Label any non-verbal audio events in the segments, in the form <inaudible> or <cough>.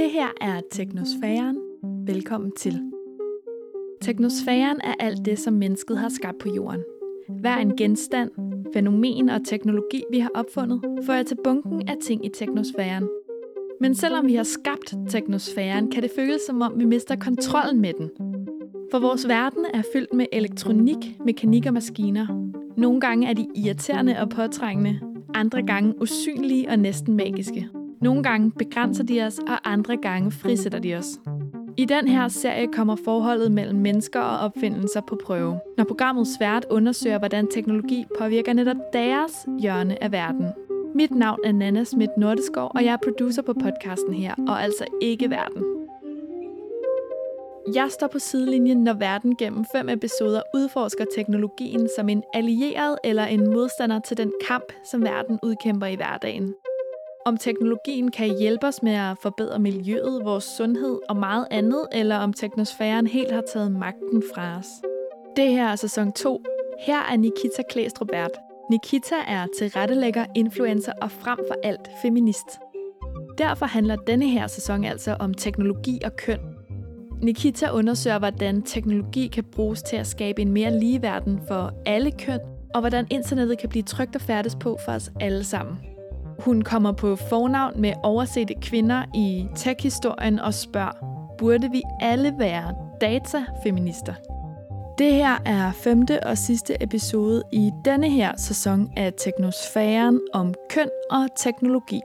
Det her er Teknosfæren. Velkommen til. Teknosfæren er alt det, som mennesket har skabt på jorden. Hver en genstand, fænomen og teknologi, vi har opfundet, fører til bunken af ting i teknosfæren. Men selvom vi har skabt teknosfæren, kan det føles som om, vi mister kontrollen med den. For vores verden er fyldt med elektronik, mekanik og maskiner. Nogle gange er de irriterende og påtrængende, andre gange usynlige og næsten magiske. Nogle gange begrænser de os, og andre gange frisætter de os. I den her serie kommer forholdet mellem mennesker og opfindelser på prøve, når programmet Svært undersøger, hvordan teknologi påvirker netop deres hjørne af verden. Mit navn er Nana Schmidt Nordeskov, og jeg er producer på podcasten her, og altså ikke verden. Jeg står på sidelinjen, når verden gennem fem episoder udforsker teknologien som en allieret eller en modstander til den kamp, som verden udkæmper i hverdagen. Om teknologien kan hjælpe os med at forbedre miljøet, vores sundhed og meget andet, eller om teknosfæren helt har taget magten fra os. Det her er sæson 2. Her er Nikita Klæstrup. Nikita er tilrettelægger, influencer og frem for alt feminist. Derfor handler denne her sæson altså om teknologi og køn. Nikita undersøger, hvordan teknologi kan bruges til at skabe en mere lige verden for alle køn, og hvordan internettet kan blive trygt og færdes på for os alle sammen. Hun kommer på fornavn med oversete kvinder i tech-historien og spørger, burde vi alle være datafeminister? Det her er femte og sidste episode i denne her sæson af Teknosfæren om køn og teknologi.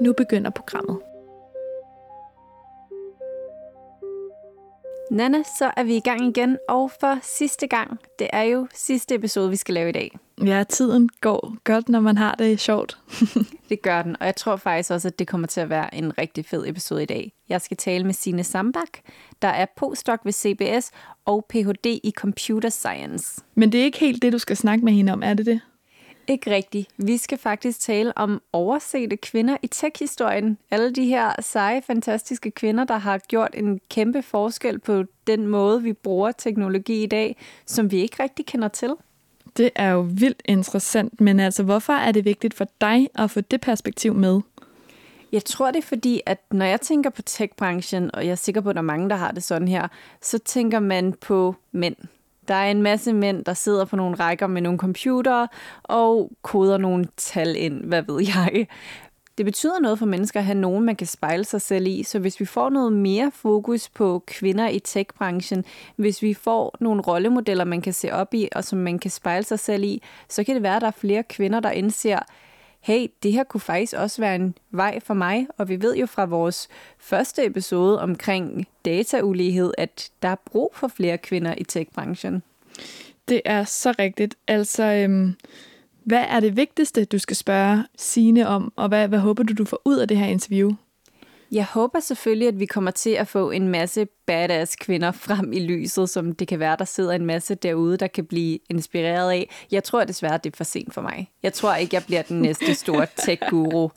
Nu begynder programmet. Nana, så er vi i gang igen, og for sidste gang, det er jo sidste episode, vi skal lave i dag. Ja, tiden går godt, når man har det sjovt. <laughs> det gør den, og jeg tror faktisk også, at det kommer til at være en rigtig fed episode i dag. Jeg skal tale med Sine Sambak, der er postdoc ved CBS og Ph.D. i Computer Science. Men det er ikke helt det, du skal snakke med hende om, er det det? Ikke rigtigt. Vi skal faktisk tale om oversete kvinder i tech-historien. Alle de her seje, fantastiske kvinder, der har gjort en kæmpe forskel på den måde, vi bruger teknologi i dag, som vi ikke rigtig kender til. Det er jo vildt interessant, men altså, hvorfor er det vigtigt for dig at få det perspektiv med? Jeg tror, det er fordi, at når jeg tænker på tech-branchen, og jeg er sikker på, at der er mange, der har det sådan her, så tænker man på mænd. Der er en masse mænd, der sidder på nogle rækker med nogle computere og koder nogle tal ind, hvad ved jeg. Det betyder noget for mennesker at have nogen, man kan spejle sig selv i, så hvis vi får noget mere fokus på kvinder i tech-branchen, hvis vi får nogle rollemodeller, man kan se op i, og som man kan spejle sig selv i, så kan det være, at der er flere kvinder, der indser, hey, det her kunne faktisk også være en vej for mig. Og vi ved jo fra vores første episode omkring dataulighed, at der er brug for flere kvinder i tech-branchen. Det er så rigtigt. Altså, øhm, hvad er det vigtigste, du skal spørge Sine om, og hvad, hvad håber du, du får ud af det her interview? Jeg håber selvfølgelig, at vi kommer til at få en masse badass kvinder frem i lyset, som det kan være, der sidder en masse derude, der kan blive inspireret af. Jeg tror desværre, det er for sent for mig. Jeg tror ikke, jeg bliver den næste store <laughs> tech-guru.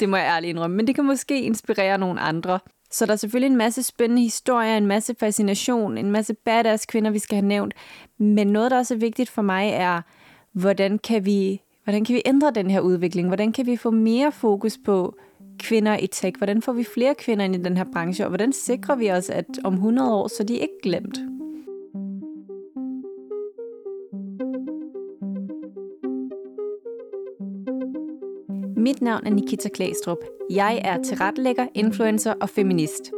Det må jeg ærligt indrømme. Men det kan måske inspirere nogle andre. Så der er selvfølgelig en masse spændende historier, en masse fascination, en masse badass kvinder, vi skal have nævnt. Men noget, der også er vigtigt for mig, er, hvordan kan vi, hvordan kan vi ændre den her udvikling? Hvordan kan vi få mere fokus på kvinder i tech? Hvordan får vi flere kvinder ind i den her branche? Og hvordan sikrer vi os, at om 100 år, så er de ikke glemt? Mit navn er Nikita Klæstrup. Jeg er tilrettelægger, influencer og feminist.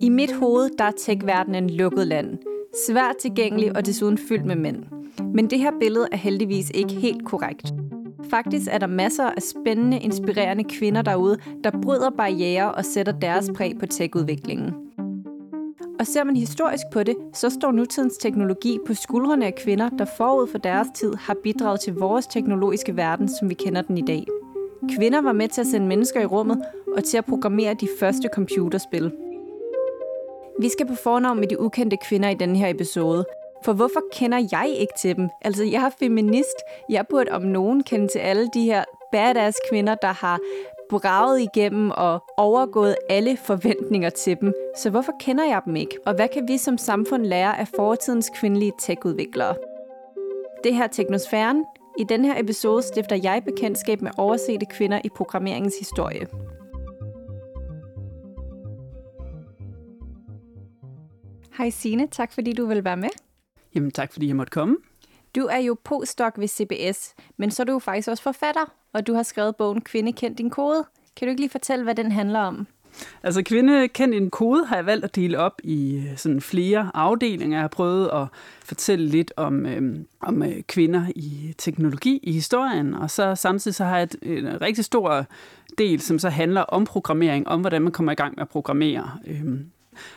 I mit hoved der er tech-verdenen lukket land. Svært tilgængelig og desuden fyldt med mænd. Men det her billede er heldigvis ikke helt korrekt. Faktisk er der masser af spændende, inspirerende kvinder derude, der bryder barriere og sætter deres præg på tech-udviklingen. Og ser man historisk på det, så står nutidens teknologi på skuldrene af kvinder, der forud for deres tid har bidraget til vores teknologiske verden, som vi kender den i dag. Kvinder var med til at sende mennesker i rummet og til at programmere de første computerspil. Vi skal på fornavn med de ukendte kvinder i denne her episode, for hvorfor kender jeg ikke til dem? Altså, jeg er feminist. Jeg burde om nogen kende til alle de her badass kvinder, der har braget igennem og overgået alle forventninger til dem. Så hvorfor kender jeg dem ikke? Og hvad kan vi som samfund lære af fortidens kvindelige tech-udviklere? Det her Teknosfæren. I den her episode stifter jeg bekendtskab med oversete kvinder i programmeringens historie. Hej Sine, tak fordi du vil være med. Jamen tak fordi jeg måtte komme. Du er jo postdoc ved CBS, men så er du jo faktisk også forfatter, og du har skrevet bogen Kvinde kend din kode. Kan du ikke lige fortælle, hvad den handler om? Altså kvinde kendt en kode har jeg valgt at dele op i øh, sådan flere afdelinger. Jeg har prøvet at fortælle lidt om, øh, om øh, kvinder i teknologi i historien, og så samtidig så har jeg et, en rigtig stor del, som så handler om programmering, om hvordan man kommer i gang med at programmere. Øh,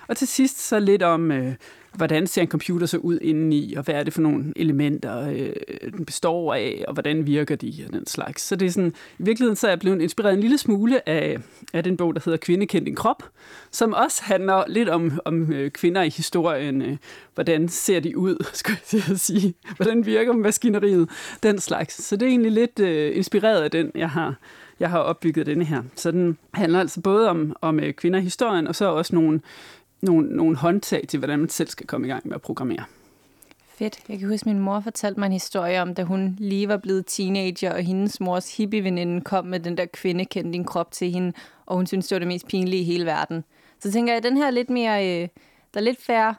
og til sidst så lidt om, øh, hvordan ser en computer så ud indeni, og hvad er det for nogle elementer, øh, den består af, og hvordan virker de, og den slags. Så det er sådan, i virkeligheden så er jeg blevet inspireret en lille smule af, af den bog, der hedder Kvinde kendt din krop, som også handler lidt om, om øh, kvinder i historien. Øh, hvordan ser de ud, <laughs> skulle jeg sige. Hvordan virker maskineriet, den slags. Så det er egentlig lidt øh, inspireret af den, jeg har jeg har opbygget denne her. Så den handler altså både om, om øh, kvinder i historien, og så også nogle, nogle, nogle håndtag til, hvordan man selv skal komme i gang med at programmere. Fedt. Jeg kan huske, at min mor fortalte mig en historie om, da hun lige var blevet teenager, og hendes mors hippieveninde kom med den der kvinde, kendte din krop til hende, og hun syntes, det var det mest pinlige i hele verden. Så tænker jeg, at den her er lidt mere, øh, der er lidt færre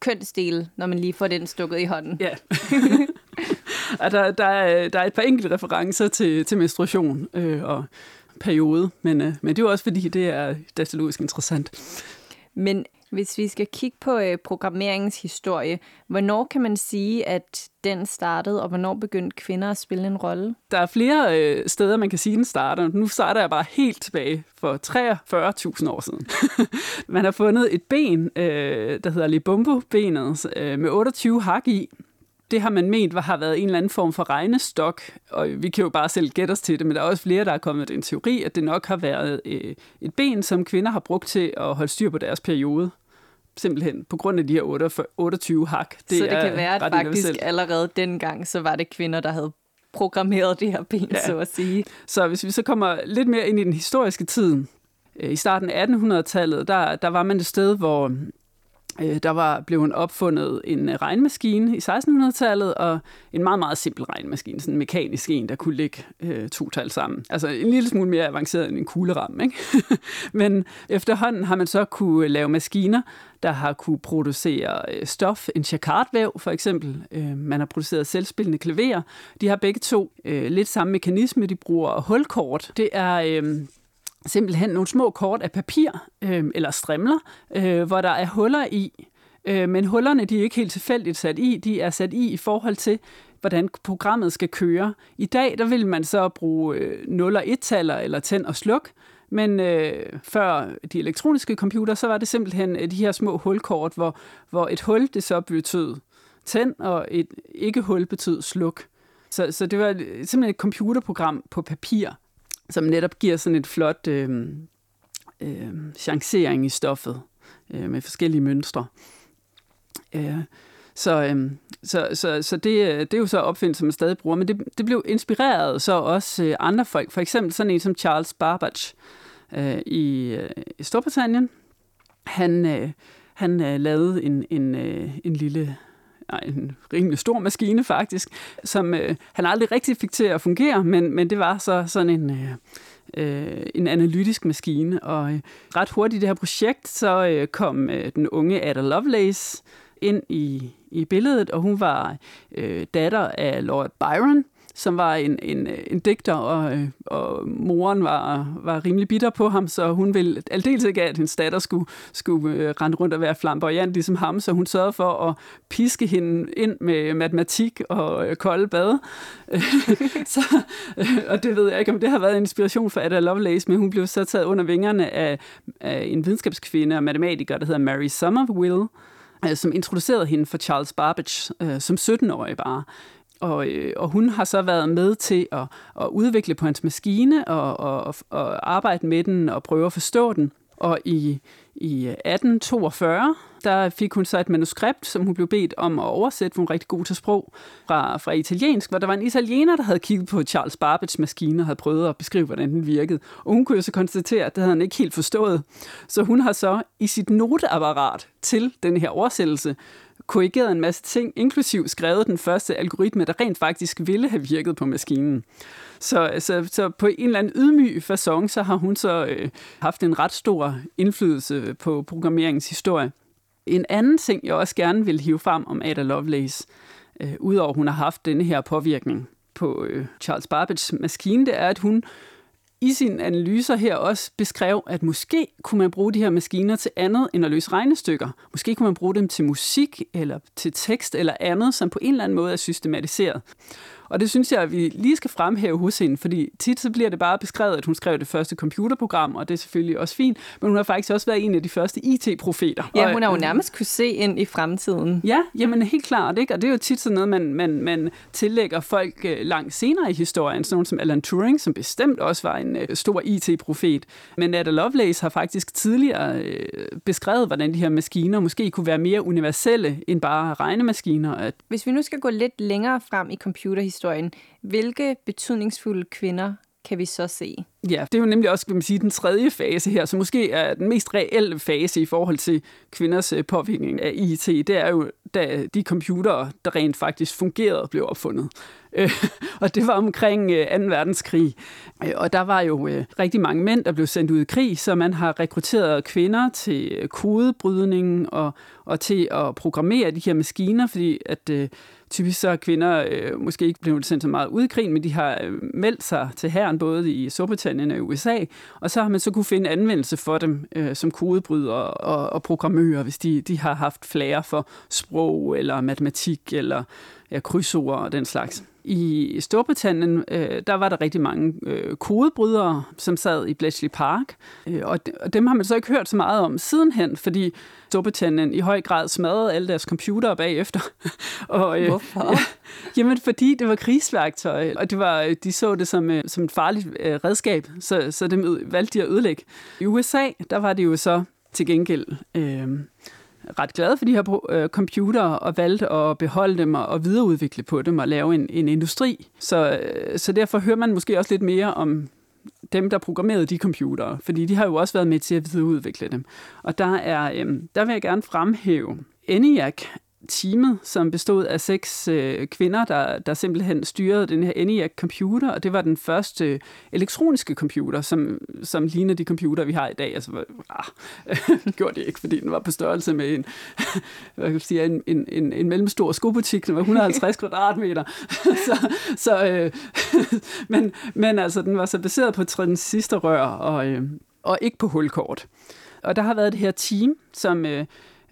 kønsdele, når man lige får den stukket i hånden. Ja. <laughs> og der, der, er, der er et par enkelte referencer til, til menstruation øh, og periode, men, øh, men det er jo også fordi, det er datalogisk interessant. Men hvis vi skal kigge på øh, programmeringens historie, hvornår kan man sige, at den startede, og hvornår begyndte kvinder at spille en rolle? Der er flere øh, steder, man kan sige, den starter. Nu starter jeg bare helt tilbage for 43.000 år siden. <laughs> man har fundet et ben, øh, der hedder Libumbo-benet, øh, med 28 hak i, det har man ment har været en eller anden form for regnestok, og vi kan jo bare selv gætte os til det, men der er også flere, der er kommet med en teori, at det nok har været øh, et ben, som kvinder har brugt til at holde styr på deres periode. Simpelthen på grund af de her 28 hak. Det så det kan være, at faktisk allerede dengang, så var det kvinder, der havde programmeret det her ben, ja. så at sige. Så hvis vi så kommer lidt mere ind i den historiske tid, øh, i starten af 1800-tallet, der, der var man et sted, hvor Øh, der var blevet opfundet en øh, regnmaskine i 1600-tallet, og en meget, meget simpel regnmaskine, sådan en mekanisk en, der kunne lægge øh, to tal sammen. Altså en lille smule mere avanceret end en kugleramme. Ikke? <laughs> Men efterhånden har man så kunne lave maskiner, der har kunne producere øh, stof, en jacquardvæv for eksempel. Øh, man har produceret selvspillende klaverer. De har begge to øh, lidt samme mekanisme, de bruger hulkort. Det er... Øh, simpelthen nogle små kort af papir øh, eller strimler, øh, hvor der er huller i. Øh, men hullerne de er ikke helt tilfældigt sat i, de er sat i i forhold til, hvordan programmet skal køre. I dag der vil man så bruge øh, 0 og 1-taller eller tænd og sluk, men øh, før de elektroniske computer, så var det simpelthen øh, de her små hulkort, hvor, hvor et hul det så betød tænd, og et ikke-hul betød sluk. Så, så det var simpelthen et computerprogram på papir som netop giver sådan et flot øh, øh, chancering i stoffet øh, med forskellige mønstre. Øh, så, øh, så, så, så det, øh, det er jo så opfindelser, man stadig bruger, men det, det blev inspireret så også øh, andre folk. For eksempel sådan en som Charles Babbage øh, i, øh, i Storbritannien. Han, øh, han øh, lavede en, en, øh, en lille en rimelig stor maskine faktisk, som øh, han aldrig rigtig fik til at fungere, men, men det var så sådan en... Øh, øh, en analytisk maskine. Og øh, ret hurtigt i det her projekt, så øh, kom øh, den unge Ada Lovelace ind i, i billedet, og hun var øh, datter af Lord Byron, som var en, en, en digter, og, øh, og moren var, var rimelig bitter på ham, så hun ville aldeles ikke, at hendes datter skulle, skulle øh, rende rundt og være flamboyant ligesom ham, så hun sørgede for at piske hende ind med matematik og øh, kolde bad. <laughs> så, øh, og det ved jeg ikke, om det har været en inspiration for Ada Lovelace, men hun blev så taget under vingerne af, af en videnskabskvinde og matematiker, der hedder Mary Somerville, øh, som introducerede hende for Charles Babbage øh, som 17-årig bare og, øh, og hun har så været med til at, at udvikle på hans maskine og, og, og arbejde med den og prøve at forstå den. Og i, i 1842, der fik hun så et manuskript, som hun blev bedt om at oversætte, for hun er rigtig god til sprog, fra, fra italiensk, hvor der var en italiener, der havde kigget på Charles Babbage's maskine og havde prøvet at beskrive, hvordan den virkede. Og hun kunne jo så konstatere, at det havde han ikke helt forstået. Så hun har så i sit noteapparat til den her oversættelse korrigeret en masse ting, inklusiv skrevet den første algoritme, der rent faktisk ville have virket på maskinen. Så, så, så på en eller anden ydmyg façon, så har hun så øh, haft en ret stor indflydelse på programmeringens historie. En anden ting, jeg også gerne vil hive frem om Ada Lovelace, øh, udover at hun har haft denne her påvirkning på øh, Charles Babbage's maskine, det er, at hun i sine analyser her også beskrev, at måske kunne man bruge de her maskiner til andet end at løse regnestykker. Måske kunne man bruge dem til musik eller til tekst eller andet, som på en eller anden måde er systematiseret. Og det synes jeg, at vi lige skal fremhæve hos hende, fordi tit så bliver det bare beskrevet, at hun skrev det første computerprogram, og det er selvfølgelig også fint, men hun har faktisk også været en af de første IT-profeter. Ja, hun har jo nærmest kunne se ind i fremtiden. Ja, jamen helt klart, ikke? og det er jo tit sådan noget, man, man, man tillægger folk øh, langt senere i historien, sådan som Alan Turing, som bestemt også var en øh, stor IT-profet. Men Ada Lovelace har faktisk tidligere øh, beskrevet, hvordan de her maskiner måske kunne være mere universelle end bare regnemaskiner. At Hvis vi nu skal gå lidt længere frem i computerhistorien, historien. Hvilke betydningsfulde kvinder kan vi så se? Ja, det er jo nemlig også kan man sige, den tredje fase her, som måske er den mest reelle fase i forhold til kvinders øh, påvirkning af IT, det er jo, da de computere, der rent faktisk fungerede, blev opfundet. Øh, <laughs> og det var omkring 2. Øh, verdenskrig. Øh, og der var jo øh, rigtig mange mænd, der blev sendt ud i krig, så man har rekrutteret kvinder til øh, kodebrydning og, og til at programmere de her maskiner, fordi at typisk så er kvinder øh, måske ikke blevet sendt så meget ud i krigen, men de har øh, meldt sig til herren både i Storbritannien og USA, og så har man så kunne finde anvendelse for dem øh, som kodebrydere og, og programmører, hvis de, de har haft flere for sprog eller matematik eller ja, krydsord og den slags. I Storbritannien, øh, der var der rigtig mange øh, kodebrydere, som sad i Bletchley Park, øh, og, og dem har man så ikke hørt så meget om sidenhen, fordi Storbritannien i høj grad smadrede alle deres computere bagefter. <laughs> og, øh, Hvorfor? Ja, <laughs> jamen, fordi det var krigsværktøj, og det var, de så det som, øh, som et farligt øh, redskab, så, så dem valgte de at ødelægge. I USA, der var det jo så til gengæld... Øh, ret glade for de her øh, og valgte at beholde dem og videreudvikle på dem og lave en, en industri. Så, øh, så derfor hører man måske også lidt mere om dem, der programmerede de computere, fordi de har jo også været med til at videreudvikle dem. Og der, er, øh, der vil jeg gerne fremhæve ENIAC teamet, som bestod af seks øh, kvinder, der, der simpelthen styrede den her ENIAC-computer, og det var den første øh, elektroniske computer, som, som ligner de computer, vi har i dag. Altså, ah, <laughs> gjorde det ikke, fordi den var på størrelse med en, <laughs> hvad kan jeg sige, en, en, en, en mellemstor skobutik, den var 150 <laughs> kvadratmeter. så, så, øh, men, men altså, den var så baseret på transistorrør og, øh, og ikke på hulkort. Og der har været det her team, som, øh,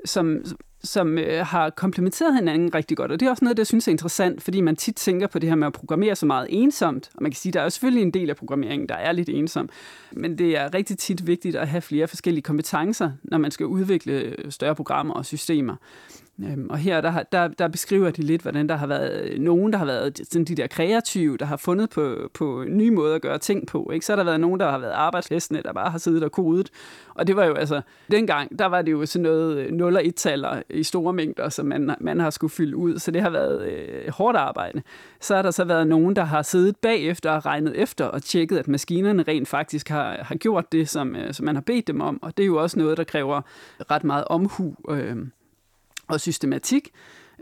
som som øh, har komplementeret hinanden rigtig godt. Og det er også noget, der synes er interessant, fordi man tit tænker på det her med at programmere så meget ensomt. Og man kan sige, der er jo selvfølgelig en del af programmeringen, der er lidt ensom. Men det er rigtig tit vigtigt at have flere forskellige kompetencer, når man skal udvikle øh, større programmer og systemer. Øhm, og her der, der, der beskriver de lidt, hvordan der har været øh, nogen, der har været sådan de der kreative, der har fundet på, på nye måder at gøre ting på. Ikke? Så har der været nogen, der har været arbejdshæstene, der bare har siddet og kodet. Og det var jo altså, dengang, der var det jo sådan noget øh, 0 og 1-taller i store mængder, som man, man har skulle fylde ud. Så det har været øh, hårdt arbejde. Så har der så været nogen, der har siddet bagefter og regnet efter og tjekket, at maskinerne rent faktisk har, har gjort det, som, øh, som man har bedt dem om. Og det er jo også noget, der kræver ret meget omhu. Øh, og systematik.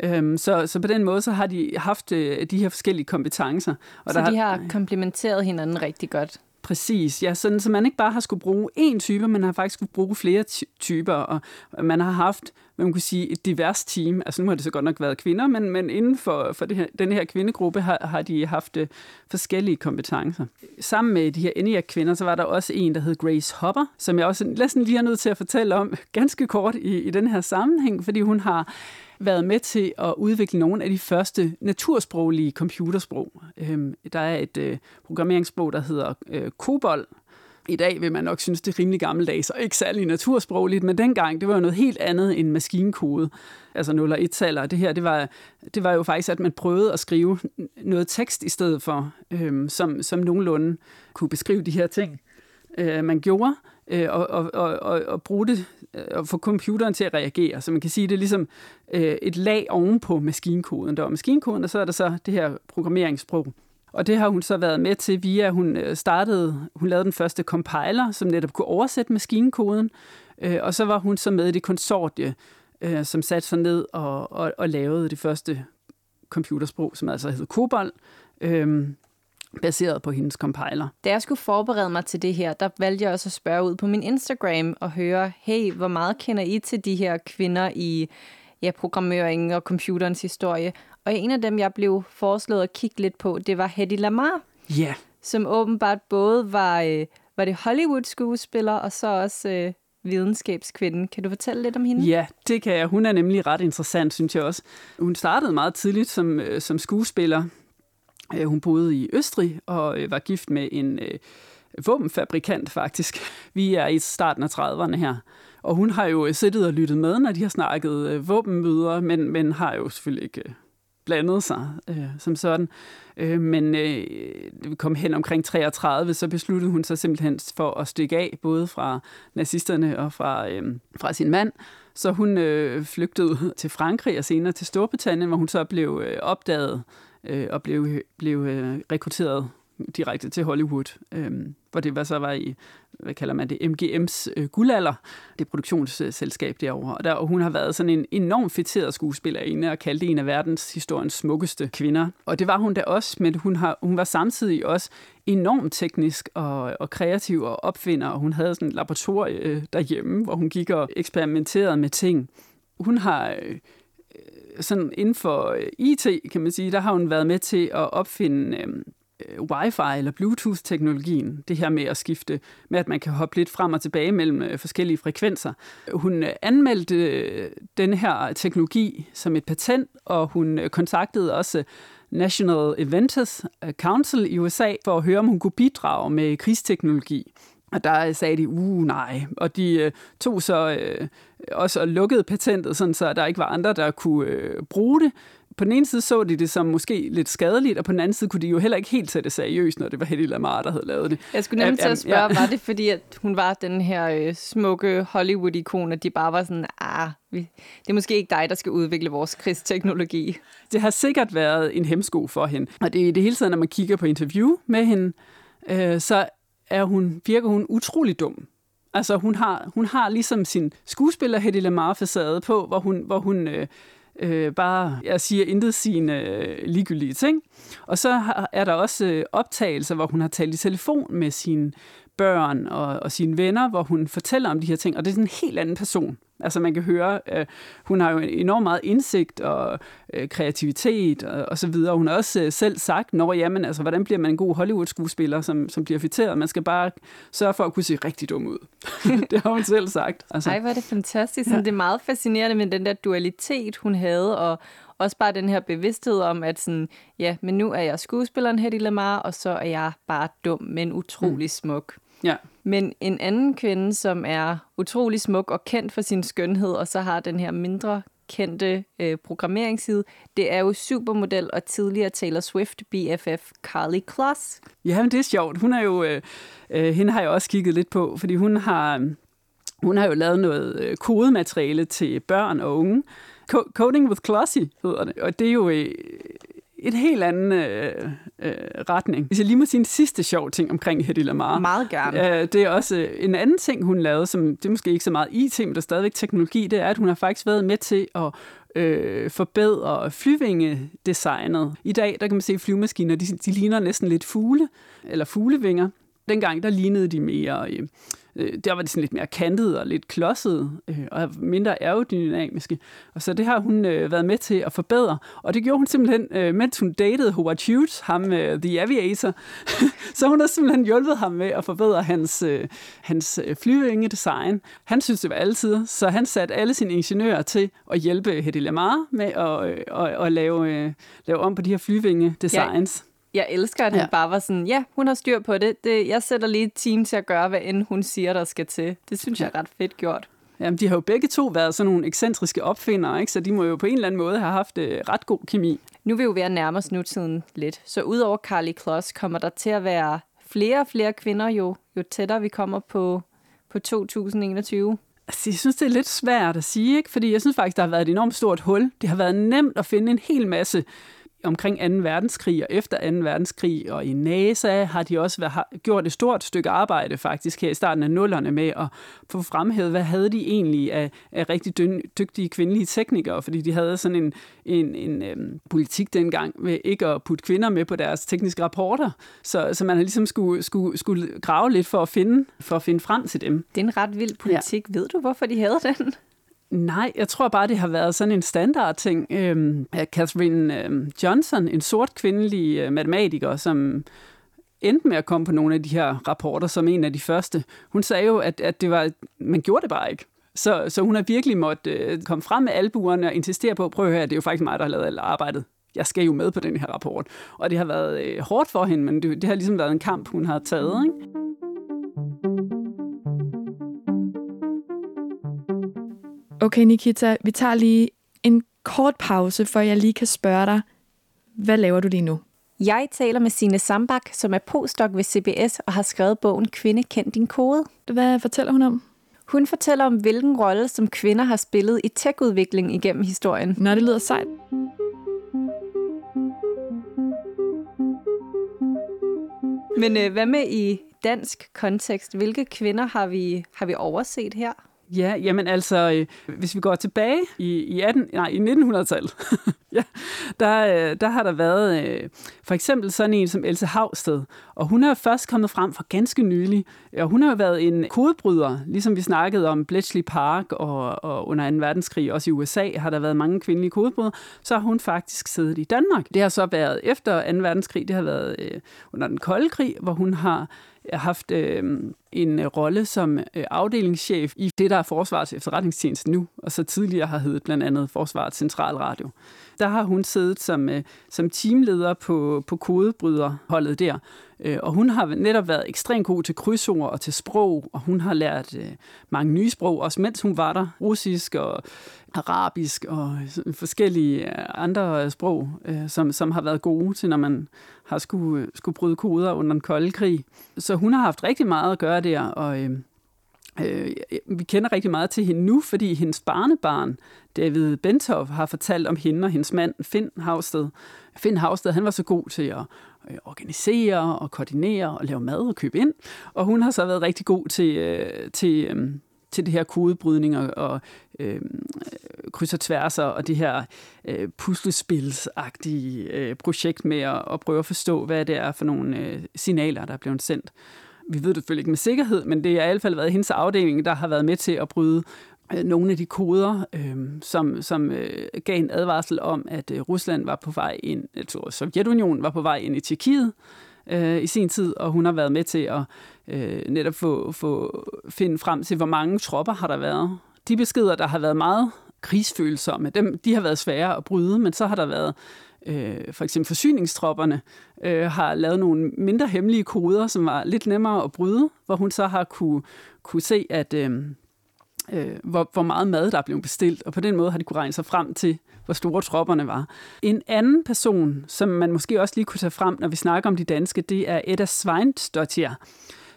Øhm, så, så på den måde så har de haft øh, de her forskellige kompetencer. Og så der de har, har komplementeret hinanden rigtig godt? Præcis, ja, sådan, så man ikke bare har skulle bruge én type, men har faktisk skulle bruge flere typer, og man har haft, hvad man kunne sige, et divers team. Altså nu har det så godt nok været kvinder, men, men inden for, for det her, den her kvindegruppe har, har de haft uh, forskellige kompetencer. Sammen med de her ENIAC-kvinder, så var der også en, der hed Grace Hopper, som jeg også næsten lige er nødt til at fortælle om <laughs> ganske kort i, i den her sammenhæng, fordi hun har været med til at udvikle nogle af de første natursproglige computersprog. Øhm, der er et øh, programmeringssprog, der hedder øh, COBOL. I dag vil man nok synes, det er rimelig gammeldags og ikke særlig natursprogligt, men dengang, det var jo noget helt andet end maskinkode, altså 0 og 1 taler. Det her, det var, det var jo faktisk, at man prøvede at skrive noget tekst i stedet for, øhm, som, som nogenlunde kunne beskrive de her ting, øh, man gjorde, øh, og, og, og, og bruge det Øh, at få computeren til at reagere. Så man kan sige, det er ligesom øh, et lag oven på maskinkoden. Der var maskinkoden, og så er der så det her programmeringssprog. Og det har hun så været med til via, hun øh, startede, hun lavede den første compiler, som netop kunne oversætte maskinkoden, øh, og så var hun så med i det konsortie, øh, som satte sig ned og, og, og lavede det første computersprog, som altså hed COBOL. Øh, baseret på hendes compiler. Da jeg skulle forberede mig til det her, der valgte jeg også at spørge ud på min Instagram og høre, hey, hvor meget kender I til de her kvinder i ja, programmering og computerens historie? Og en af dem, jeg blev foreslået at kigge lidt på, det var Hedy Lamar. Ja. Yeah. Som åbenbart både var, øh, var det Hollywood-skuespiller, og så også øh, videnskabskvinden. Kan du fortælle lidt om hende? Ja, det kan jeg. Hun er nemlig ret interessant, synes jeg også. Hun startede meget tidligt som, øh, som skuespiller. Øh, hun boede i Østrig og øh, var gift med en øh, våbenfabrikant, faktisk. <laughs> Vi er i starten af 30'erne her. Og hun har jo øh, siddet og lyttet med, når de har snakket øh, våbenmøder, men, men har jo selvfølgelig ikke blandet sig øh, som sådan. Øh, men øh, vi kom hen omkring 33, så besluttede hun sig simpelthen for at stikke af, både fra nazisterne og fra, øh, fra sin mand. Så hun øh, flygtede til Frankrig og senere til Storbritannien, hvor hun så blev øh, opdaget øh, og blev, blev øh, rekrutteret direkte til Hollywood, øh, hvor det var så var i, hvad kalder man det, MGM's øh, guldalder, det produktionsselskab derovre. Og, der, og hun har været sådan en enormt fætteret skuespillerinde og kaldt en af verdens historiens smukkeste kvinder. Og det var hun da også, men hun, har, hun var samtidig også enormt teknisk og, og kreativ og opfinder, og hun havde sådan et laboratorie øh, derhjemme, hvor hun gik og eksperimenterede med ting. Hun har... Øh, sådan inden for øh, IT, kan man sige, der har hun været med til at opfinde øhm, øh, Wi-Fi eller Bluetooth-teknologien, det her med at skifte, med at man kan hoppe lidt frem og tilbage mellem øh, forskellige frekvenser. Hun øh, anmeldte den her teknologi som et patent, og hun kontaktede også National Inventors Council i USA for at høre, om hun kunne bidrage med krigsteknologi. Og der sagde de, uh nej, og de øh, tog så øh, også og lukkede patentet, sådan så der ikke var andre, der kunne øh, bruge det på den ene side så de det som måske lidt skadeligt, og på den anden side kunne de jo heller ikke helt tage det seriøst, når det var Hedy Lamar, der havde lavet det. Jeg skulle nemlig til at spørge, ja. var det fordi, at hun var den her øh, smukke Hollywood-ikon, at de bare var sådan, ah, det er måske ikke dig, der skal udvikle vores krigsteknologi. Det har sikkert været en hemsko for hende. Og det, det hele tiden, når man kigger på interview med hende, øh, så er hun, virker hun utrolig dum. Altså hun har, hun har ligesom sin skuespiller Hedy Lamarr-facade på, hvor hun, hvor hun øh, øh, bare, jeg siger intet sine øh, ligegyldige ting. Og så er der også øh, optagelser, hvor hun har talt i telefon med sin børn og, og sine venner, hvor hun fortæller om de her ting, og det er sådan en helt anden person. Altså man kan høre, øh, hun har jo enormt meget indsigt og øh, kreativitet og, og så videre. Hun har også øh, selv sagt, når jamen, altså, hvordan bliver man en god Hollywood-skuespiller, som, som bliver fitteret? Man skal bare sørge for at kunne se rigtig dum ud. <laughs> det har hun selv sagt. Altså. Ej, hvor er det fantastisk. Ja. Det er meget fascinerende med den der dualitet, hun havde, og også bare den her bevidsthed om, at sådan, ja, men nu er jeg skuespilleren Hedy Lamar, og så er jeg bare dum, men utrolig mm. smuk. Ja. Men en anden kvinde, som er utrolig smuk og kendt for sin skønhed, og så har den her mindre kendte øh, programmeringsside, det er jo supermodel og tidligere Taylor Swift BFF Carly Kloss. Ja, men det er sjovt. Hun er jo, øh, øh, hende har jeg også kigget lidt på, fordi hun har, hun har jo lavet noget øh, kodemateriale til børn og unge. Coding with Klossy hedder det, og det er jo et helt anden øh, øh, retning. Hvis jeg lige må sige en sidste sjov ting omkring Hedy Lamar. Meget gerne. Øh, det er også øh, en anden ting, hun lavede, som det er måske ikke så meget IT, men der er stadigvæk teknologi, det er, at hun har faktisk været med til at øh, forbedre flyvingedesignet. I dag, der kan man se flyvemaskiner, de, de ligner næsten lidt fugle, eller fuglevinger. Dengang, der lignede de mere... Øh, øh der var det sådan lidt mere kantet og lidt klodset, øh, og mindre aerodynamiske. Og så det har hun øh, været med til at forbedre. Og det gjorde hun simpelthen, øh, mens hun datede Howard Hughes, ham øh, The Aviator. <laughs> så hun har simpelthen hjulpet ham med at forbedre hans, øh, hans øh, flyvingedesign. Han synes, det var altid, så han satte alle sine ingeniører til at hjælpe Hedy Lamar med at, øh, at, at lave, øh, lave om på de her flyvingedesigns. Ja jeg elsker, at han ja. bare var sådan, ja, hun har styr på det. det. Jeg sætter lige et team til at gøre, hvad end hun siger, der skal til. Det synes jeg er ret fedt gjort. Jamen, de har jo begge to været sådan nogle ekscentriske opfindere, ikke? så de må jo på en eller anden måde have haft øh, ret god kemi. Nu vil vi jo være nærmest nutiden lidt. Så udover Carly Kloss kommer der til at være flere og flere kvinder, jo, jo tættere vi kommer på, på 2021. Altså, jeg synes, det er lidt svært at sige, ikke? fordi jeg synes faktisk, der har været et enormt stort hul. Det har været nemt at finde en hel masse omkring 2. verdenskrig og efter 2. verdenskrig, og i NASA har de også været, har gjort et stort stykke arbejde faktisk her i starten af nullerne med at få fremhævet, hvad havde de egentlig af, af rigtig dygtige kvindelige teknikere, fordi de havde sådan en, en, en øhm, politik dengang med ikke at putte kvinder med på deres tekniske rapporter, så, så man har ligesom skulle, skulle, skulle grave lidt for at finde, for at finde frem til dem. Det er en ret vild politik. Ja. Ved du, hvorfor de havde den? Nej, jeg tror bare, det har været sådan en standard ting. Øhm, Catherine øhm, Johnson, en sort kvindelig øh, matematiker, som endte med at komme på nogle af de her rapporter som en af de første. Hun sagde jo, at, at det var, man gjorde det bare ikke. Så, så hun har virkelig måttet øh, komme frem med albuerne og insistere på, prøv at høre, det er jo faktisk mig, der har lavet alt arbejdet. Jeg skal jo med på den her rapport. Og det har været øh, hårdt for hende, men det, det har ligesom været en kamp, hun har taget. Ikke? Okay, Nikita, vi tager lige en kort pause, for jeg lige kan spørge dig, hvad laver du lige nu? Jeg taler med Sine Sambak, som er postdoc ved CBS og har skrevet bogen Kvinde kend din kode. Hvad fortæller hun om? Hun fortæller om, hvilken rolle som kvinder har spillet i tech-udvikling igennem historien. Nå, det lyder sejt. Men øh, hvad med i dansk kontekst? Hvilke kvinder har vi, har vi overset her? Ja, jamen altså, øh, hvis vi går tilbage i, i, 18, nej, i 1900-tallet, <laughs> ja, der, øh, der har der været øh, for eksempel sådan en som Else Havsted, og hun er først kommet frem for ganske nylig, og hun har været en kodebryder, ligesom vi snakkede om Bletchley Park og, og under 2. verdenskrig, også i USA har der været mange kvindelige kodebrydere, så har hun faktisk siddet i Danmark. Det har så været efter 2. verdenskrig, det har været øh, under den kolde krig, hvor hun har haft øh, en øh, rolle som øh, afdelingschef i det, der er Forsvarets efterretningstjeneste nu, og så tidligere har heddet blandt andet Forsvarets Centralradio. Der har hun siddet som, øh, som teamleder på, på kodebryderholdet der, øh, og hun har netop været ekstremt god til krydsord og til sprog, og hun har lært øh, mange nye sprog, også mens hun var der. Russisk og arabisk og forskellige øh, andre øh, sprog, øh, som, som har været gode til, når man har skulle, øh, skulle bryde koder under den kolde krig. Så hun har haft rigtig meget at gøre der, og øh, øh, vi kender rigtig meget til hende nu, fordi hendes barnebarn, David Bentov, har fortalt om hende og hendes mand, Finn Havsted. Finn Havsted, han var så god til at øh, organisere og koordinere og lave mad og købe ind, og hun har så været rigtig god til, øh, til øh, til det her kodebrydning og, og øh, kryds og tværser og det her øh, puslespilsagtige øh, projekt med at, at prøve at forstå, hvad det er for nogle øh, signaler, der er blevet sendt. Vi ved det selvfølgelig ikke med sikkerhed, men det har i hvert fald været hendes afdeling, der har været med til at bryde Øh, nogle af de koder, øh, som, som øh, gav en advarsel om, at øh, Rusland var på vej ind, altså Sovjetunionen var på vej ind i Tjekkiet øh, i sin tid, og hun har været med til at øh, netop få, få finde frem til, hvor mange tropper har der været. De beskeder, der har været meget krigsfølsomme, dem, de har været svære at bryde, men så har der været øh, for eksempel forsyningstropperne, øh, har lavet nogle mindre hemmelige koder, som var lidt nemmere at bryde, hvor hun så har kunne, kunne se, at øh, øh, hvor, hvor meget mad der er blevet bestilt, og på den måde har de kunne regne sig frem til, hvor store tropperne var. En anden person, som man måske også lige kunne tage frem, når vi snakker om de danske, det er Edda Sveinstottir.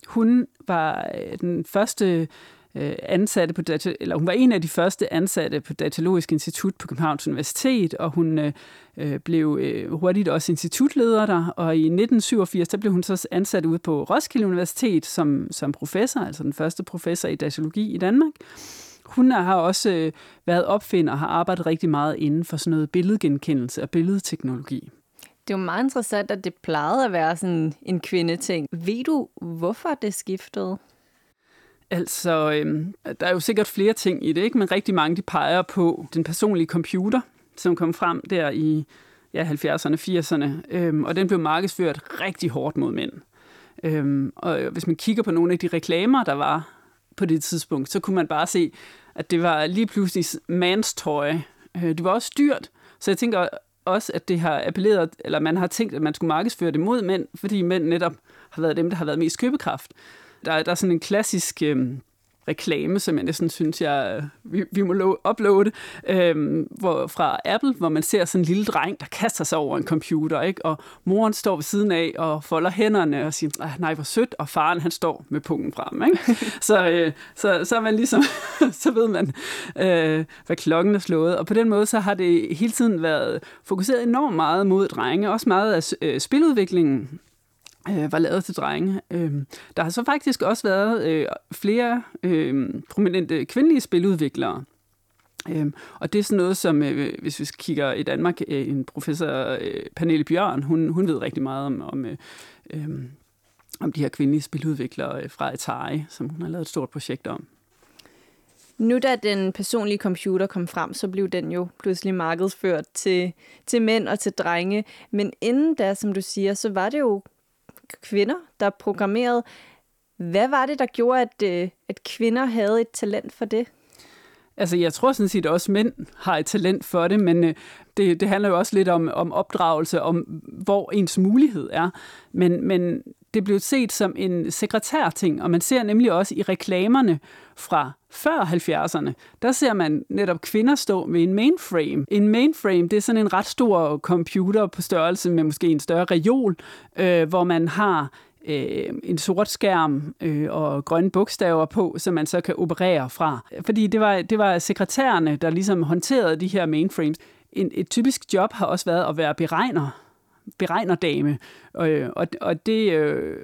Hun var øh, den første øh, ansatte på data, eller hun var en af de første ansatte på Datalogisk Institut på Københavns Universitet, og hun øh, øh blev øh, hurtigt også institutleder der, og i 1987 der blev hun så ansat ude på Roskilde Universitet som, som professor, altså den første professor i datalogi i Danmark. Hun har også øh, været opfinder og har arbejdet rigtig meget inden for sådan noget billedgenkendelse og billedteknologi. Det er jo meget interessant, at det plejede at være sådan en kvindeting. Ved du, hvorfor det skiftede? Altså, øhm, der er jo sikkert flere ting i det, ikke? men rigtig mange de peger på den personlige computer, som kom frem der i ja, 70'erne, 80'erne, øhm, og den blev markedsført rigtig hårdt mod mænd. Øhm, og hvis man kigger på nogle af de reklamer, der var på det tidspunkt, så kunne man bare se, at det var lige pludselig manstøj. Øh, det var også dyrt, så jeg tænker også, at det har appelleret, eller man har tænkt, at man skulle markedsføre det mod mænd, fordi mænd netop har været dem, der har været mest købekraft. Der, der er sådan en klassisk øh, reklame, som jeg næsten synes, jeg, vi, vi må uploade, øhm, hvor, fra Apple, hvor man ser sådan en lille dreng, der kaster sig over en computer, ikke? og moren står ved siden af og folder hænderne og siger, nej, hvor sødt, og faren han står med pungen frem. Ikke? <laughs> så, øh, så, så er man ligesom, <laughs> så ved man, øh, hvad klokken er slået. Og på den måde, så har det hele tiden været fokuseret enormt meget mod drenge, også meget af øh, spiludviklingen øh, var lavet til drenge. Øh, der har så faktisk også været øh, flere øh, prominente kvindelige spiludviklere. Øhm, og det er sådan noget, som, øh, hvis vi kigger i Danmark, øh, en professor, øh, Pernille Bjørn, hun, hun ved rigtig meget om, om, øh, øh, om de her kvindelige spiludviklere øh, fra Atari, som hun har lavet et stort projekt om. Nu da den personlige computer kom frem, så blev den jo pludselig markedsført til, til mænd og til drenge. Men inden da, som du siger, så var det jo kvinder, der programmerede. Hvad var det, der gjorde, at, øh, at kvinder havde et talent for det? Altså, jeg tror sådan set også, at mænd har et talent for det, men øh, det, det handler jo også lidt om, om opdragelse, om hvor ens mulighed er. Men, men det blev set som en sekretærting, og man ser nemlig også i reklamerne fra før 70'erne, der ser man netop kvinder stå med en mainframe. En mainframe, det er sådan en ret stor computer på størrelse med måske en større reol, øh, hvor man har øh, en sort skærm øh, og grønne bogstaver på, som man så kan operere fra. Fordi det var, det var sekretærerne, der ligesom håndterede de her mainframes. En, et typisk job har også været at være beregner beregnerdame. dame. Øh, og, og det øh,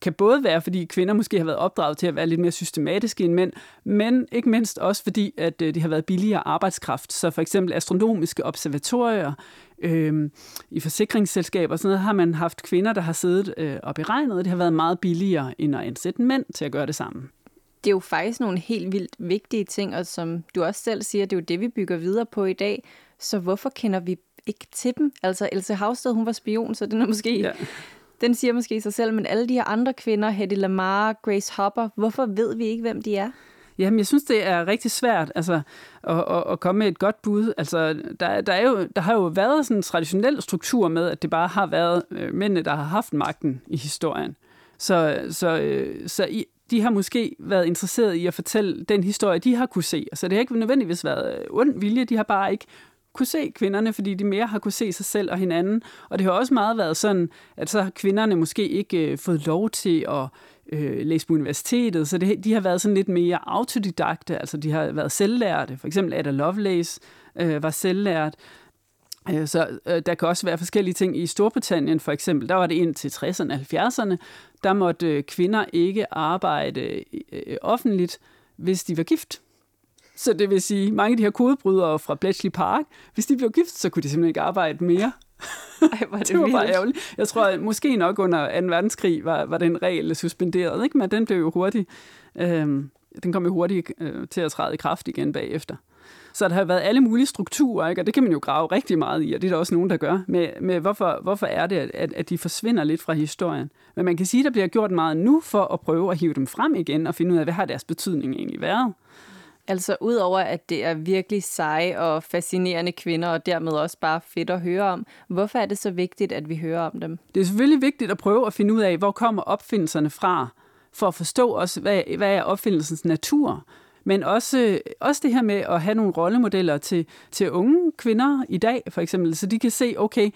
kan både være, fordi kvinder måske har været opdraget til at være lidt mere systematiske end mænd, men ikke mindst også fordi, at øh, det har været billigere arbejdskraft. Så for eksempel astronomiske observatorier øh, i forsikringsselskaber og sådan noget, har man haft kvinder, der har siddet øh, og beregnet. Det har været meget billigere end at ansætte mænd til at gøre det samme det er jo faktisk nogle helt vildt vigtige ting, og som du også selv siger, det er jo det, vi bygger videre på i dag. Så hvorfor kender vi ikke til dem. Altså Else Havsted, hun var spion, så den er måske... Ja. Den siger måske sig selv, men alle de her andre kvinder, Hedy Lamar, Grace Hopper, hvorfor ved vi ikke, hvem de er? Jamen, jeg synes, det er rigtig svært altså, at, at, at komme med et godt bud. Altså, der, der, er jo, der har jo været sådan en traditionel struktur med, at det bare har været øh, mændene, der har haft magten i historien. Så, så, øh, så i, de har måske været interesseret i at fortælle den historie, de har kunne se. Så det har ikke nødvendigvis været ond vilje, de har bare ikke kunne se kvinderne, fordi de mere har kunne se sig selv og hinanden. Og det har også meget været sådan, at så har kvinderne måske ikke øh, fået lov til at øh, læse på universitetet, så det, de har været sådan lidt mere autodidakte, altså de har været selvlærte. For eksempel Ada Lovelace øh, var selvlært. Øh, så øh, der kan også være forskellige ting. I Storbritannien for eksempel, der var det ind til 60'erne og 70'erne, der måtte øh, kvinder ikke arbejde øh, offentligt, hvis de var gift. Så det vil sige, mange af de her kodebrydere fra Bletchley Park, hvis de blev gift, så kunne de simpelthen ikke arbejde mere. Ej, var det, <laughs> det var bare ærgerligt. Jeg tror, at måske nok under 2. verdenskrig var, var den regel suspenderet, ikke? men den blev jo hurtigt, øh, den kom jo hurtigt øh, til at træde i kraft igen bagefter. Så der har været alle mulige strukturer, ikke? og det kan man jo grave rigtig meget i, og det er der også nogen, der gør, med, med hvorfor, hvorfor er det, at, at de forsvinder lidt fra historien. Men man kan sige, at der bliver gjort meget nu for at prøve at hive dem frem igen og finde ud af, hvad har deres betydning egentlig været. Altså udover at det er virkelig seje og fascinerende kvinder, og dermed også bare fedt at høre om, hvorfor er det så vigtigt, at vi hører om dem? Det er selvfølgelig vigtigt at prøve at finde ud af, hvor kommer opfindelserne fra, for at forstå også, hvad, hvad er opfindelsens natur. Men også, også det her med at have nogle rollemodeller til, til unge kvinder i dag, for eksempel, så de kan se, okay,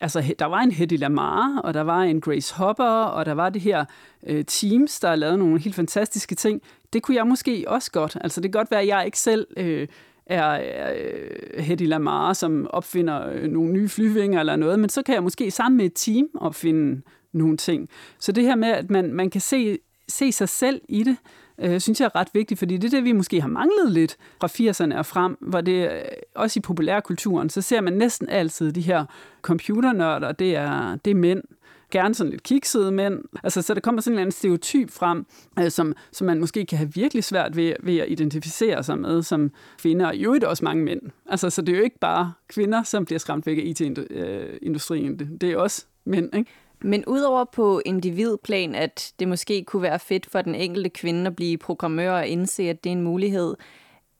altså, der var en Hedy Lamar, og der var en Grace Hopper, og der var det her øh, teams, der lavede nogle helt fantastiske ting. Det kunne jeg måske også godt. Altså, det kan godt være, at jeg ikke selv øh, er, er øh, Hedy Lamar, som opfinder øh, nogle nye flyvinger eller noget, men så kan jeg måske sammen med et team opfinde nogle ting. Så det her med, at man, man kan se, se sig selv i det, øh, synes jeg er ret vigtigt, fordi det er det, vi måske har manglet lidt fra 80'erne og frem, hvor det øh, også i populærkulturen, så ser man næsten altid de her computernørder, det er, det er mænd, gerne sådan lidt kiksede mænd. Altså, så der kommer sådan en eller anden stereotyp frem, øh, som, som man måske kan have virkelig svært ved, ved at identificere sig med som kvinder, og jo øvrigt også mange mænd. Altså, så det er jo ikke bare kvinder, som bliver skræmt væk af IT-industrien. Øh, det, det er også mænd, ikke? Men udover på individplan, at det måske kunne være fedt for den enkelte kvinde at blive programmør og indse, at det er en mulighed,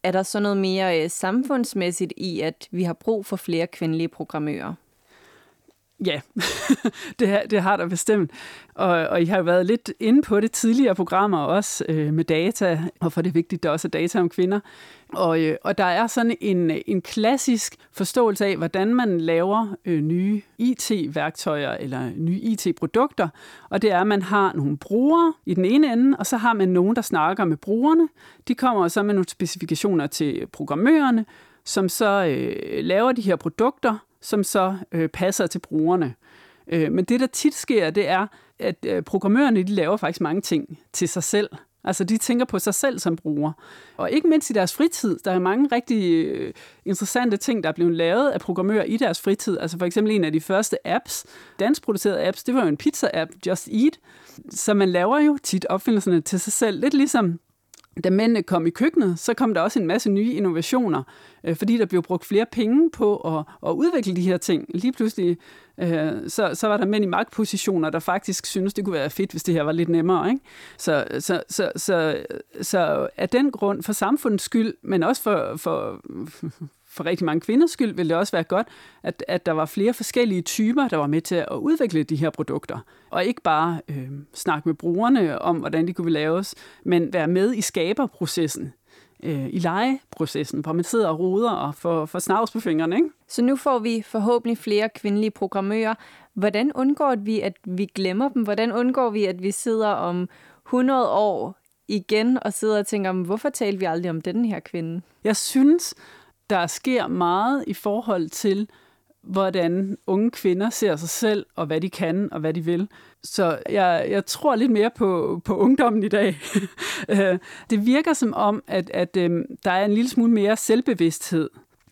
er der så noget mere øh, samfundsmæssigt i, at vi har brug for flere kvindelige programmører? Ja, <laughs> det, det har der bestemt. Og, og I har jo været lidt inde på det tidligere programmer også øh, med data, og for det er vigtigt, der også er data om kvinder. Og, øh, og der er sådan en, en klassisk forståelse af, hvordan man laver øh, nye IT-værktøjer eller nye IT-produkter. Og det er, at man har nogle brugere i den ene ende, og så har man nogen, der snakker med brugerne. De kommer så med nogle specifikationer til programmørerne, som så øh, laver de her produkter, som så øh, passer til brugerne. Øh, men det, der tit sker, det er, at øh, programmørerne de laver faktisk mange ting til sig selv. Altså, de tænker på sig selv som bruger. Og ikke mindst i deres fritid. Der er mange rigtig øh, interessante ting, der er blevet lavet af programmører i deres fritid. Altså for eksempel en af de første apps, danskproducerede apps, det var jo en pizza-app, Just Eat. Så man laver jo tit opfindelserne til sig selv. Lidt ligesom da mændene kom i køkkenet, så kom der også en masse nye innovationer, øh, fordi der blev brugt flere penge på at, at udvikle de her ting. Lige pludselig øh, så, så var der mænd i magtpositioner, der faktisk synes det kunne være fedt, hvis det her var lidt nemmere. Ikke? Så, så, så, så, så af den grund, for samfundets skyld, men også for, for, for rigtig mange kvinders skyld ville det også være godt, at, at der var flere forskellige typer, der var med til at udvikle de her produkter. Og ikke bare øh, snakke med brugerne om, hvordan de kunne laves, men være med i skaberprocessen øh, i legeprocessen, hvor man sidder og roder og får, får snavs på fingrene. Ikke? Så nu får vi forhåbentlig flere kvindelige programmører. Hvordan undgår vi, at vi glemmer dem? Hvordan undgår vi, at vi sidder om 100 år igen og sidder og tænker, hvorfor talte vi aldrig om den her kvinde? Jeg synes, der sker meget i forhold til, hvordan unge kvinder ser sig selv, og hvad de kan, og hvad de vil. Så jeg, jeg tror lidt mere på, på ungdommen i dag. <laughs> Øh, det virker som om, at, at øh, der er en lille smule mere selvbevidsthed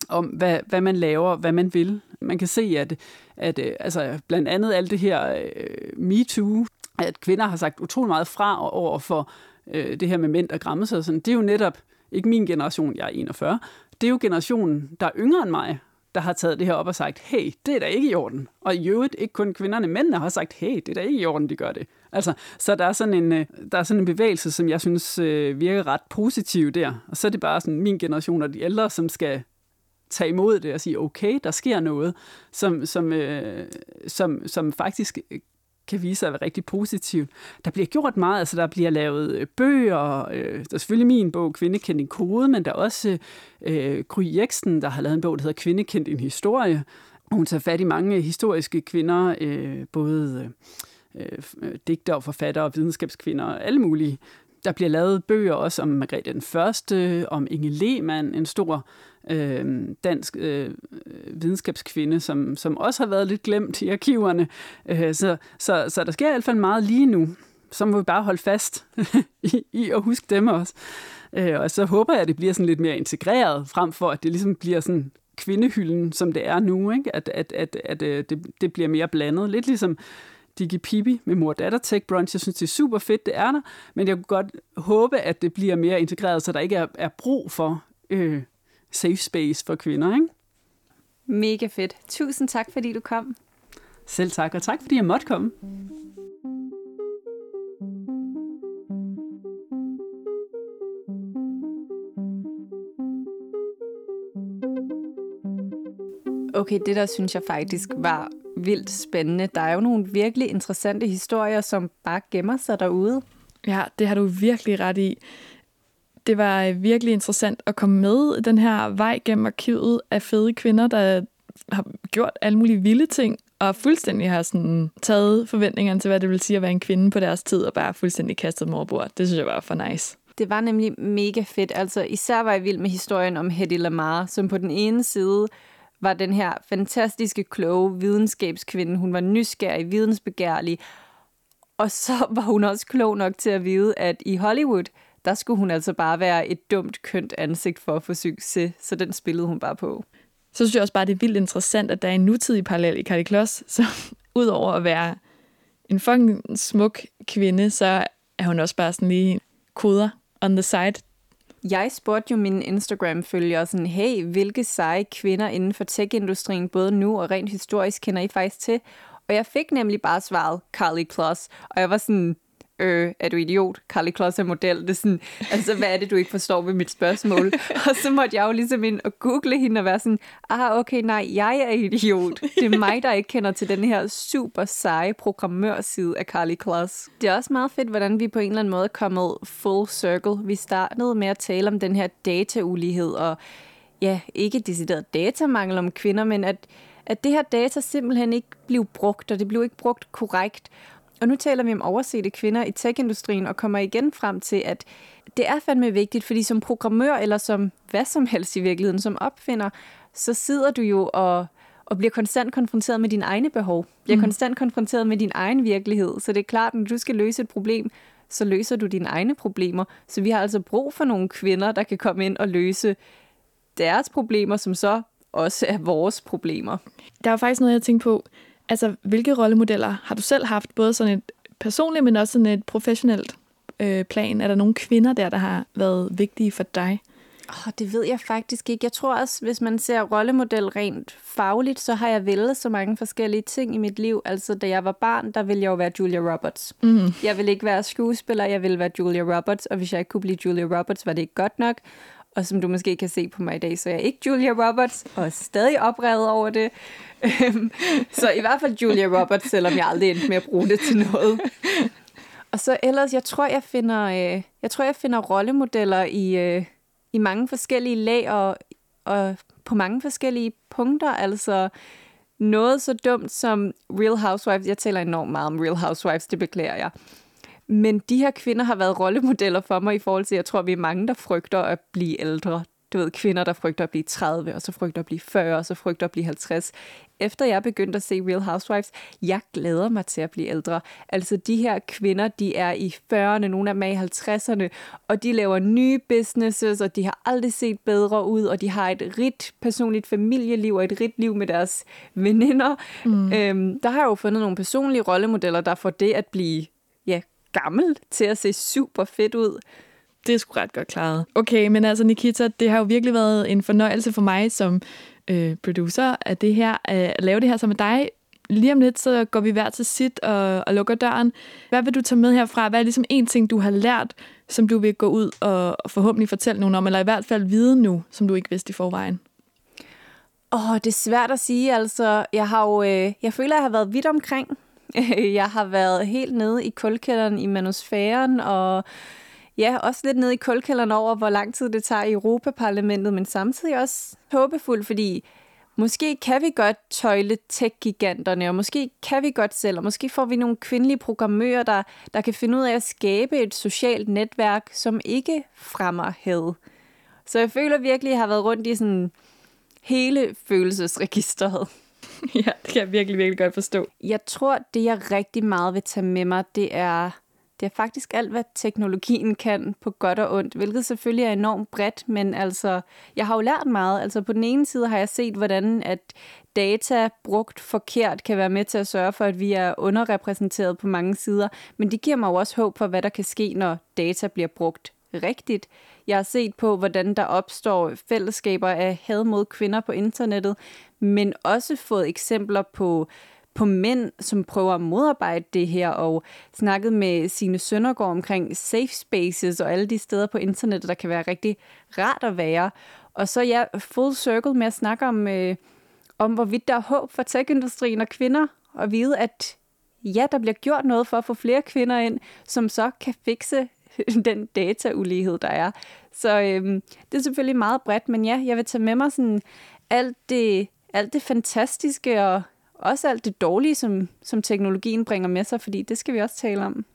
om, hvad, hvad man laver, hvad man vil. Man kan se, at, at øh, altså, blandt andet alt det her øh, MeToo, at kvinder har sagt utrolig meget fra over for øh, det her med mænd, der græmmer sig. Sådan. Det er jo netop ikke min generation, jeg er 41, det er jo generationen, der er yngre end mig, der har taget det her op og sagt, hey, det er da ikke i orden. Og i øvrigt ikke kun kvinderne, mændene har sagt, hey, det er da ikke i orden, de gør det. Altså, så der er, sådan en, øh, der er sådan en bevægelse, som jeg synes øh, virker ret positiv der. Og så er det bare sådan min generation og de ældre, som skal tage imod det og sige, okay, der sker noget, som, som, øh, som, som faktisk kan vise sig at være rigtig positivt. Der bliver gjort meget, altså der bliver lavet øh, bøger, øh, der er selvfølgelig min bog, Kvinde kendt en kode, men der er også øh, Gry Jeksen, der har lavet en bog, der hedder Kvinde kendt en historie. Hun tager fat i mange historiske kvinder, øh, både øh, øh digter og forfattere og videnskabskvinder, alle mulige. Der bliver lavet bøger også om Margrethe den Første, om Inge Lehmann, en stor øh, dansk øh, videnskabskvinde, som, som også har været lidt glemt i arkiverne. Øh, så, så, så der sker i hvert fald meget lige nu. Så må vi bare holde fast <laughs> i, i at huske dem også. Øh, og så håber jeg, at det bliver sådan lidt mere integreret, frem for at det ligesom bliver sådan kvindehylden, som det er nu. Ikke? At, at, at, at øh, det, det bliver mere blandet. Lidt ligesom Digi Pibi med mor datter tech brunch. Jeg synes, det er super fedt, det er der. Men jeg kunne godt håbe, at det bliver mere integreret, så der ikke er, er brug for øh, safe space for kvinder. Ikke? Mega fedt. Tusind tak, fordi du kom. Selv tak, og tak fordi jeg måtte komme. Okay, det der synes jeg faktisk var vildt spændende. Der er jo nogle virkelig interessante historier, som bare gemmer sig derude. Ja, det har du virkelig ret i. Det var øh, virkelig interessant at komme med den her vej gennem arkivet af fede kvinder, der har gjort alle mulige vilde ting, og fuldstændig har sådan taget forventningerne til, hvad det vil sige at være en kvinde på deres tid, og bare fuldstændig kastet morbord. Det synes jeg var for nice. Det var nemlig mega fedt. Altså, især var jeg vild med historien om Hedy Lamar, som på den ene side var den her fantastiske, kloge videnskabskvinde. Hun var nysgerrig, vidensbegærlig, og så <laughs> var hun også klog nok til at vide, at i Hollywood, der skulle hun altså bare være et dumt, kønt ansigt for at få succes, så den spillede hun bare på. Så synes jeg også bare, det er vildt interessant, at der er en nutidig parallel i Carly Kloss, <laughs> så udover at være en fucking smuk kvinde, så er hun også bare sådan lige koder on the side. Jeg spurgte jo mine Instagram-følgere sådan, hey, hvilke seje kvinder inden for tech-industrien, både nu og rent historisk, kender I faktisk til? Og jeg fik nemlig bare svaret Carly Kloss, og jeg var sådan, øh, er du idiot? Carly Kloss er model. Det er sådan, altså, hvad er det, du ikke forstår ved mit spørgsmål? og så måtte jeg jo ligesom ind og google hende og være sådan, ah, okay, nej, jeg er idiot. Det er mig, der ikke kender til den her super seje programmørside af Carly Kloss. Det er også meget fedt, hvordan vi på en eller anden måde er kommet full circle. Vi startede med at tale om den her dataulighed og ja, ikke decideret datamangel om kvinder, men at, at det her data simpelthen ikke blev brugt, og det blev ikke brugt korrekt. Og nu taler vi om oversete kvinder i tech-industrien og kommer igen frem til, at det er fandme vigtigt, fordi som programmør eller som hvad som helst i virkeligheden, som opfinder, så sidder du jo og, og bliver konstant konfronteret med dine egne behov. Bliver mm. konstant konfronteret med din egen virkelighed. Så det er klart, at når du skal løse et problem, så løser du dine egne problemer. Så vi har altså brug for nogle kvinder, der kan komme ind og løse deres problemer, som så også er vores problemer. Der er faktisk noget, jeg tænker på. Altså, hvilke rollemodeller har du selv haft, både sådan et personligt, men også sådan et professionelt øh, plan? Er der nogle kvinder der, der har været vigtige for dig? Oh, det ved jeg faktisk ikke. Jeg tror også, hvis man ser rollemodel rent fagligt, så har jeg vælget så mange forskellige ting i mit liv. Altså, da jeg var barn, der ville jeg jo være Julia Roberts. Mm. Jeg ville ikke være skuespiller, jeg ville være Julia Roberts, og hvis jeg ikke kunne blive Julia Roberts, var det ikke godt nok. Og som du måske kan se på mig i dag, så er jeg ikke Julia Roberts, og er stadig oprevet over det. Øhm, så i hvert fald Julia Roberts, selvom jeg aldrig endte med at bruge det til noget. Og så ellers, jeg tror, jeg finder, øh, jeg tror, jeg finder rollemodeller i, øh, i mange forskellige lag og, og på mange forskellige punkter. Altså noget så dumt som Real Housewives. Jeg taler enormt meget om Real Housewives, det beklager jeg. Men de her kvinder har været rollemodeller for mig i forhold til, jeg tror, vi er mange, der frygter at blive ældre. Du ved, kvinder, der frygter at blive 30, og så frygter at blive 40, og så frygter at blive 50. Efter jeg begyndte at se Real Housewives, jeg glæder mig til at blive ældre. Altså, de her kvinder, de er i 40'erne, nogle af dem er i 50'erne, og de laver nye businesses, og de har aldrig set bedre ud, og de har et rigt personligt familieliv, og et rigt liv med deres veninder. Mm. Øhm, der har jeg jo fundet nogle personlige rollemodeller, der får det at blive gammel til at se super fedt ud. Det er sgu ret godt klaret. Okay, men altså Nikita, det har jo virkelig været en fornøjelse for mig som øh, producer af det her, øh, at lave det her sammen med dig. Lige om lidt, så går vi hver til sit og, og lukker døren. Hvad vil du tage med herfra? Hvad er ligesom en ting, du har lært, som du vil gå ud og, og forhåbentlig fortælle nogen om, eller i hvert fald vide nu, som du ikke vidste i forvejen? Åh, oh, det er svært at sige. Altså, jeg har jo, øh, jeg føler, at jeg har været vidt omkring. <laughs> Jeg har været helt nede i kulkælderen i manusfæren, og ja, også lidt nede i kulkælderen over, hvor lang tid det tager i Europaparlamentet, men samtidig også håbefuld, fordi måske kan vi godt tøjle tech-giganterne, og måske kan vi godt selv, og måske får vi nogle kvindelige programmører, der, der kan finde ud af at skabe et socialt netværk, som ikke fremmer had. Så jeg føler virkelig, at jeg har været rundt i sådan hele følelsesregisteret. <laughs> ja, det kan jeg virkelig, virkelig godt forstå. Jeg tror, det jeg rigtig meget vil tage med mig, det er, det er faktisk alt, hvad teknologien kan på godt og ondt, hvilket selvfølgelig er enormt bredt, men altså, jeg har jo lært meget. Altså på den ene side har jeg set, hvordan at data brugt forkert kan være med til at sørge for, at vi er underrepræsenteret på mange sider, men det giver mig jo også håb for, hvad der kan ske, når data bliver brugt rigtigt. Jeg har set på, hvordan der opstår fællesskaber af had mod kvinder på internettet, men også fået eksempler på på mænd, som prøver at modarbejde det her, og snakket med sine Søndergaard omkring safe spaces og alle de steder på internettet, der kan være rigtig rart at være. Og så ja, full circle med at snakke om, øh, om hvorvidt der er håb for tech-industrien og kvinder, og vide, at ja, der bliver gjort noget for at få flere kvinder ind, som så kan fikse <laughs> den dataulighed, der er. Så øhm, det er selvfølgelig meget bredt, men ja, jeg vil tage med mig sådan alt det, alt det fantastiske og også alt det dårlige, som, som teknologien bringer med sig, fordi det skal vi også tale om.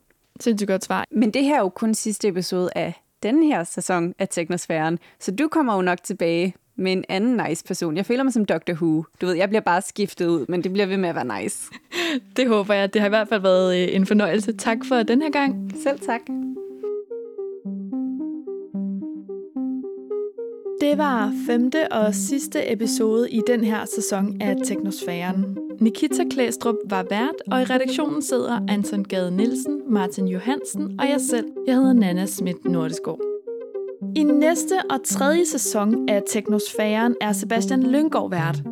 Sindssygt godt svar. Men det her er jo kun sidste episode af den her sæson af Teknosfæren, så du kommer jo nok tilbage med en anden nice person. Jeg føler mig som Dr. Who. Du ved, jeg bliver bare skiftet ud, men det bliver ved med at være nice. <laughs> det håber jeg. Det har i hvert fald været øh, en fornøjelse. Tak for den her gang. Selv tak. Det var femte og sidste episode i den her sæson af Teknosfæren. Nikita Klæstrup var vært, og i redaktionen sidder Anton Gade Nielsen, Martin Johansen og jeg selv. Jeg hedder Nana Schmidt Nordeskov. I næste og tredje sæson af Teknosfæren er Sebastian Lyngård vært.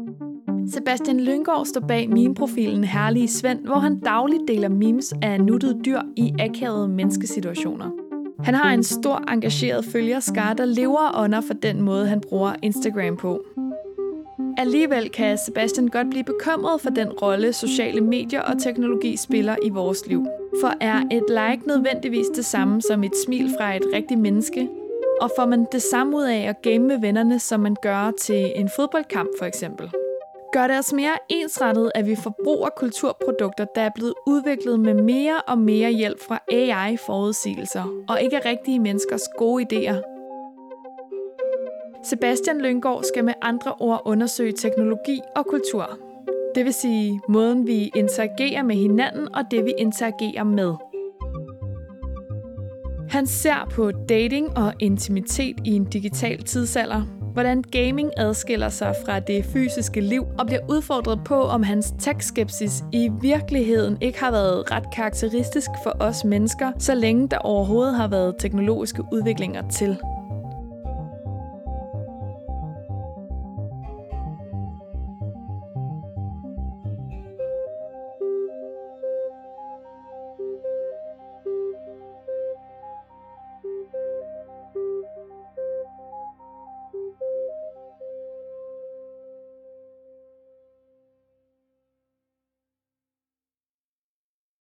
Sebastian Lyngård står bag meme-profilen Herlige Svend, hvor han dagligt deler memes af nuttede dyr i akavede menneskesituationer. Han har en stor engageret følgerskare, der lever under for den måde, han bruger Instagram på. Alligevel kan Sebastian godt blive bekymret for den rolle, sociale medier og teknologi spiller i vores liv. For er et like nødvendigvis det samme som et smil fra et rigtigt menneske? Og får man det samme ud af at game med vennerne, som man gør til en fodboldkamp for eksempel? Gør det os mere ensrettet, at vi forbruger kulturprodukter, der er blevet udviklet med mere og mere hjælp fra AI-forudsigelser, og ikke rigtige menneskers gode idéer, Sebastian Lyngård skal med andre ord undersøge teknologi og kultur. Det vil sige måden, vi interagerer med hinanden og det, vi interagerer med. Han ser på dating og intimitet i en digital tidsalder, hvordan gaming adskiller sig fra det fysiske liv og bliver udfordret på, om hans tech-skepsis i virkeligheden ikke har været ret karakteristisk for os mennesker, så længe der overhovedet har været teknologiske udviklinger til.